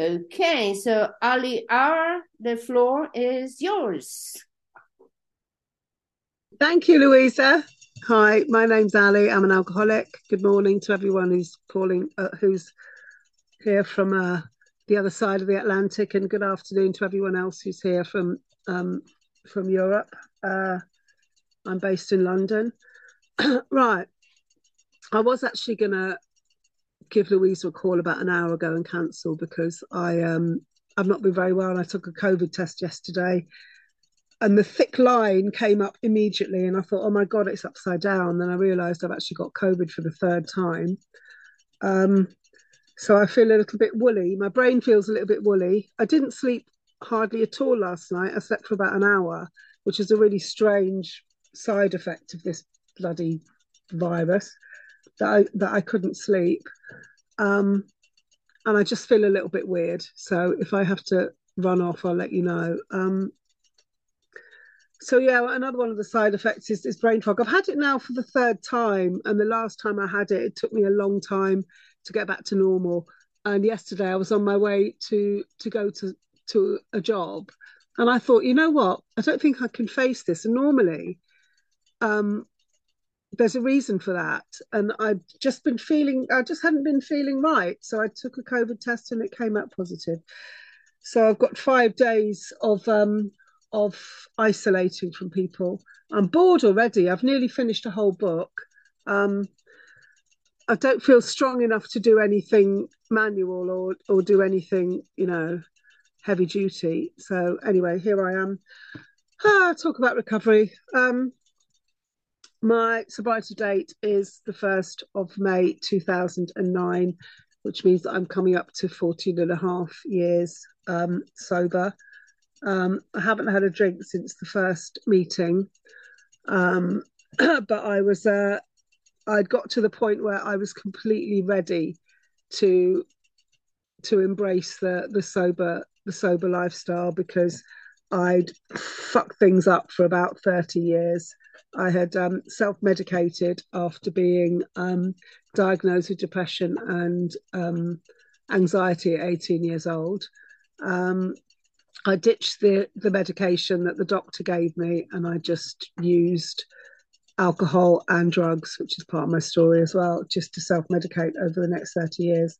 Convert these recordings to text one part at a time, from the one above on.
Okay, so Ali R, the floor is yours. Thank you, Louisa. Hi, my name's Ali. I'm an alcoholic. Good morning to everyone who's calling, uh, who's here from uh, the other side of the Atlantic, and good afternoon to everyone else who's here from um, from Europe. Uh, I'm based in London. right, I was actually going to give Louisa a call about an hour ago and cancel because I um I've not been very well. and I took a COVID test yesterday, and the thick line came up immediately, and I thought, oh my god, it's upside down. Then I realised I've actually got COVID for the third time. Um, so I feel a little bit woolly. My brain feels a little bit woolly. I didn't sleep hardly at all last night. I slept for about an hour, which is a really strange side effect of this bloody virus that I that I couldn't sleep. Um, and I just feel a little bit weird. So if I have to run off, I'll let you know. Um, so yeah, another one of the side effects is, is brain fog. I've had it now for the third time, and the last time I had it, it took me a long time to get back to normal. And yesterday, I was on my way to to go to to a job, and I thought, you know what? I don't think I can face this. And normally, um, there's a reason for that. And I'd just been feeling, I just hadn't been feeling right. So I took a COVID test and it came out positive. So I've got five days of um, of isolating from people. I'm bored already. I've nearly finished a whole book. Um, I don't feel strong enough to do anything manual or or do anything, you know, heavy duty. So anyway, here I am. Ah, talk about recovery. Um, my sobriety date is the 1st of May 2009, which means that I'm coming up to 14 and a half years um, sober. Um, I haven't had a drink since the first meeting, um, but I was uh, I'd got to the point where I was completely ready to to embrace the the sober the sober lifestyle because I'd fucked things up for about 30 years. I had um, self medicated after being um, diagnosed with depression and um, anxiety at 18 years old. Um, I ditched the, the medication that the doctor gave me and I just used alcohol and drugs, which is part of my story as well, just to self medicate over the next 30 years.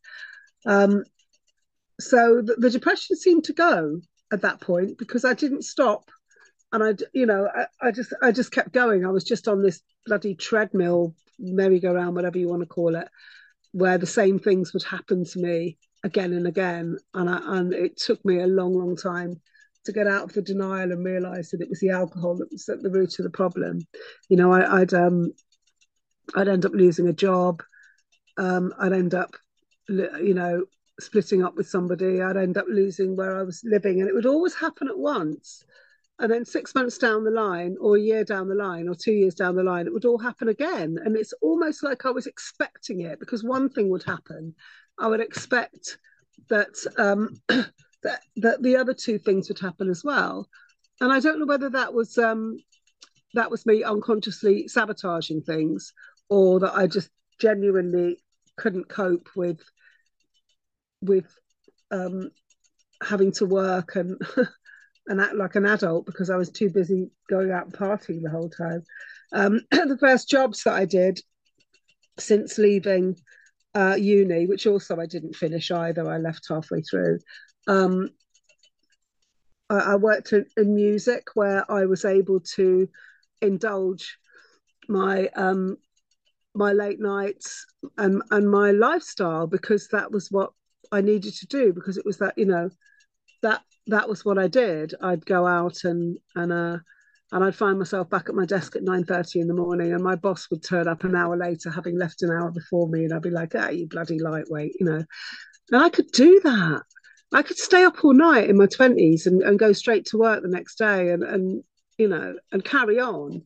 Um, so the, the, depression seemed to go at that point because I didn't stop. And I, you know, I, I just, I just kept going. I was just on this bloody treadmill, merry-go-round, whatever you want to call it, where the same things would happen to me again and again. And, I, and it took me a long, long time to get out of the denial and realize that it was the alcohol that was at the root of the problem. You know, I, would um, I'd end up losing a job. Um, I'd end up, you know, splitting up with somebody. I'd end up losing where I was living, and it would always happen at once. And then six months down the line, or a year down the line, or two years down the line, it would all happen again. And it's almost like I was expecting it because one thing would happen. I would expect that um, that, that the other two things would happen as well. And I don't know whether that was um, that was me unconsciously sabotaging things, or that I just genuinely couldn't cope with with um, having to work and and act like an adult because I was too busy going out and partying the whole time. Um, the first jobs that I did since leaving uh, uni, which also I didn't finish either, I left halfway through, um, I, I, worked in, in, music where I was able to indulge my um, my late nights and and my lifestyle because that was what I needed to do because it was that you know that was what I did. I'd go out and and uh, and I'd find myself back at my desk at nine thirty in the morning, and my boss would turn up an hour later, having left an hour before me, and I'd be like, "Ah, you bloody lightweight," you know. And I could do that. I could stay up all night in my twenties and, and go straight to work the next day and, and you know and carry on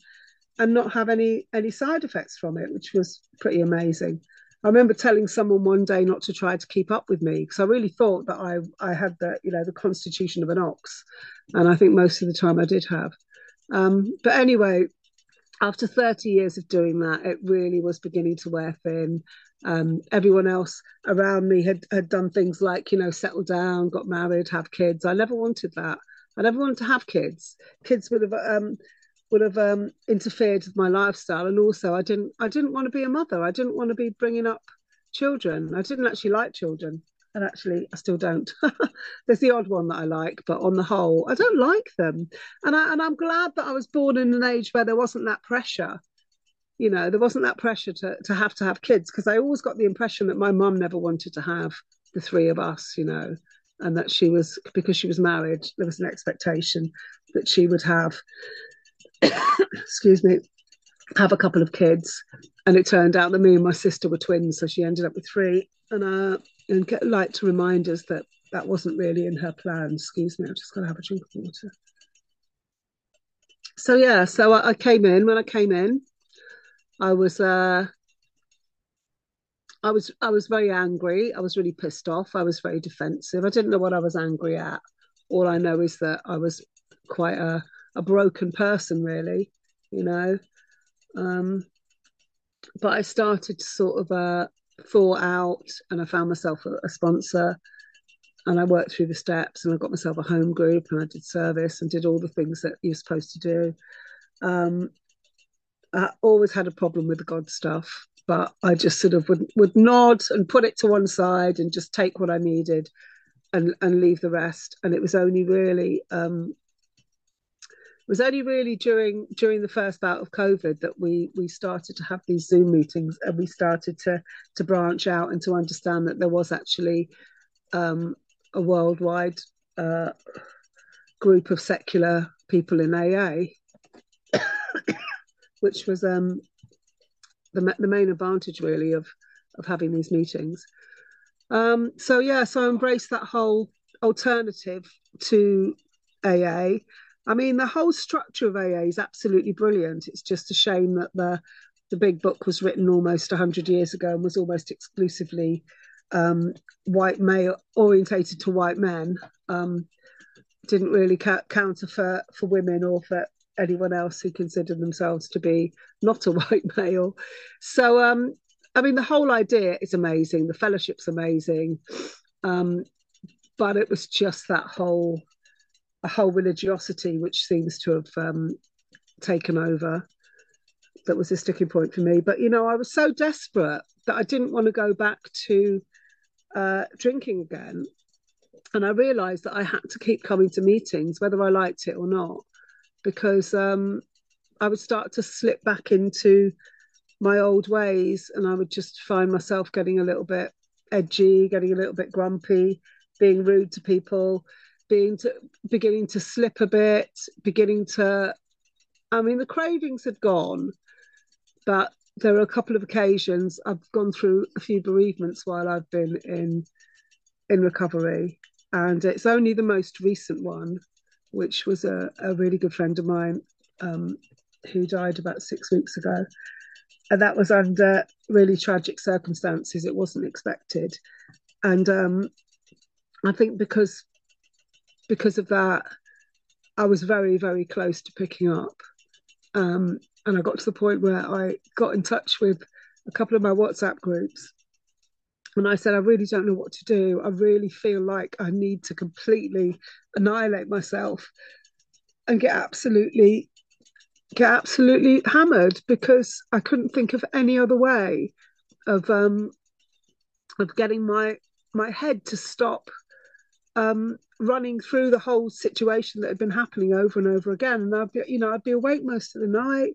and not have any any side effects from it, which was pretty amazing. I remember telling someone one day not to try to keep up with me because I really thought that I I had the you know the constitution of an ox, and I think most of the time I did have. Um, but anyway, after 30 years of doing that, it really was beginning to wear thin. Um, everyone else around me had had done things like you know settle down, got married, have kids. I never wanted that. I never wanted to have kids. Kids would have um, would have um, interfered with my lifestyle, and also I didn't I didn't want to be a mother. I didn't want to be bringing up children. I didn't actually like children, and actually I still don't. There's the odd one that I like, but on the whole, I don't like them. And I and I'm glad that I was born in an age where there wasn't that pressure you know there wasn't that pressure to to have to have kids because i always got the impression that my mum never wanted to have the three of us you know and that she was because she was married there was an expectation that she would have excuse me have a couple of kids and it turned out that me and my sister were twins so she ended up with three and uh and get, like to remind us that that wasn't really in her plan excuse me i've just got to have a drink of water so yeah so I, I came in when i came in I was uh I was I was very angry. I was really pissed off. I was very defensive. I didn't know what I was angry at. All I know is that I was quite a, a broken person, really, you know. Um, but I started to sort of uh, thaw out, and I found myself a, a sponsor, and I worked through the steps, and I got myself a home group, and I did service and did all the things that you're supposed to do. Um, I always had a problem with the God stuff, but I just sort of would would nod and put it to one side and just take what I needed and and leave the rest. And it was only really um, was only really during during the first bout of COVID that we we started to have these Zoom meetings and we started to to branch out and to understand that there was actually um, a worldwide uh, group of secular people in AA which was um, the, the main advantage really of of having these meetings. Um, so yeah, so I embraced that whole alternative to AA. I mean, the whole structure of AA is absolutely brilliant. It's just a shame that the the big book was written almost 100 years ago and was almost exclusively um, white male orientated to white men. Um, didn't really ca- counter for, for women or for anyone else who considered themselves to be not a white male. So, um, I mean, the whole idea is amazing. The fellowship's amazing, um, but it was just that whole, a whole religiosity which seems to have um, taken over. That was a sticking point for me. But you know, I was so desperate that I didn't want to go back to uh, drinking again, and I realised that I had to keep coming to meetings, whether I liked it or not because um, I would start to slip back into my old ways and I would just find myself getting a little bit edgy, getting a little bit grumpy, being rude to people, being to beginning to slip a bit, beginning to I mean the cravings had gone, but there were a couple of occasions I've gone through a few bereavements while I've been in in recovery and it's only the most recent one which was a, a really good friend of mine um, who died about six weeks ago. And that was under really tragic circumstances. It wasn't expected. And um, I think because because of that, I was very, very close to picking up. Um, and I got to the point where I got in touch with a couple of my WhatsApp groups and I said, I really don't know what to do. I really feel like I need to completely annihilate myself and get absolutely get absolutely hammered because I couldn't think of any other way of um of getting my my head to stop um running through the whole situation that had been happening over and over again and I'd be you know I'd be awake most of the night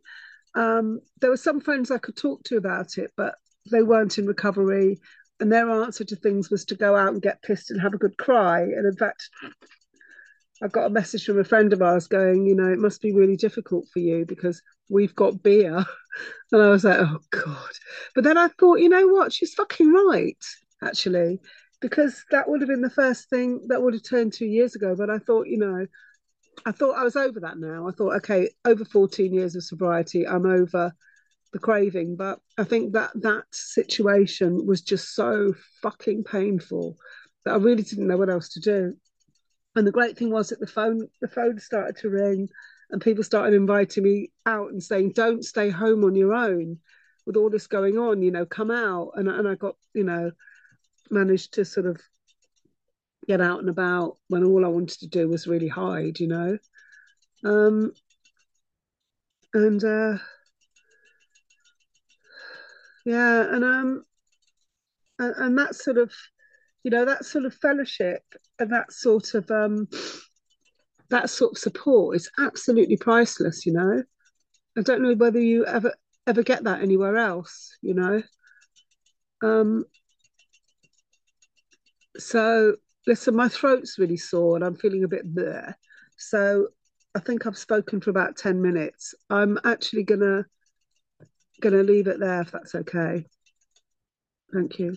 um there were some friends I could talk to about it but they weren't in recovery and their answer to things was to go out and get pissed and have a good cry. And in fact, I got a message from a friend of ours going, you know, it must be really difficult for you because we've got beer. And I was like, oh God. But then I thought, you know what? She's fucking right, actually, because that would have been the first thing that would have turned two years ago. But I thought, you know, I thought I was over that now. I thought, okay, over 14 years of sobriety, I'm over the craving. But I think that that situation was just so fucking painful that I really didn't know what else to do. And the great thing was that the phone the phone started to ring, and people started inviting me out and saying, "Don't stay home on your own." With all this going on, you know, come out, and and I got, you know, managed to sort of get out and about when all I wanted to do was really hide, you know. Um, and uh, yeah, and um, and, and that sort of, you know, that sort of fellowship and that sort of um, that sort of support is absolutely priceless, you know. I don't know whether you ever ever get that anywhere else, you know. Um, so listen, my throat's really sore and I'm feeling a bit there. So I think I've spoken for about 10 minutes. I'm actually gonna gonna leave it there if that's okay. Thank you.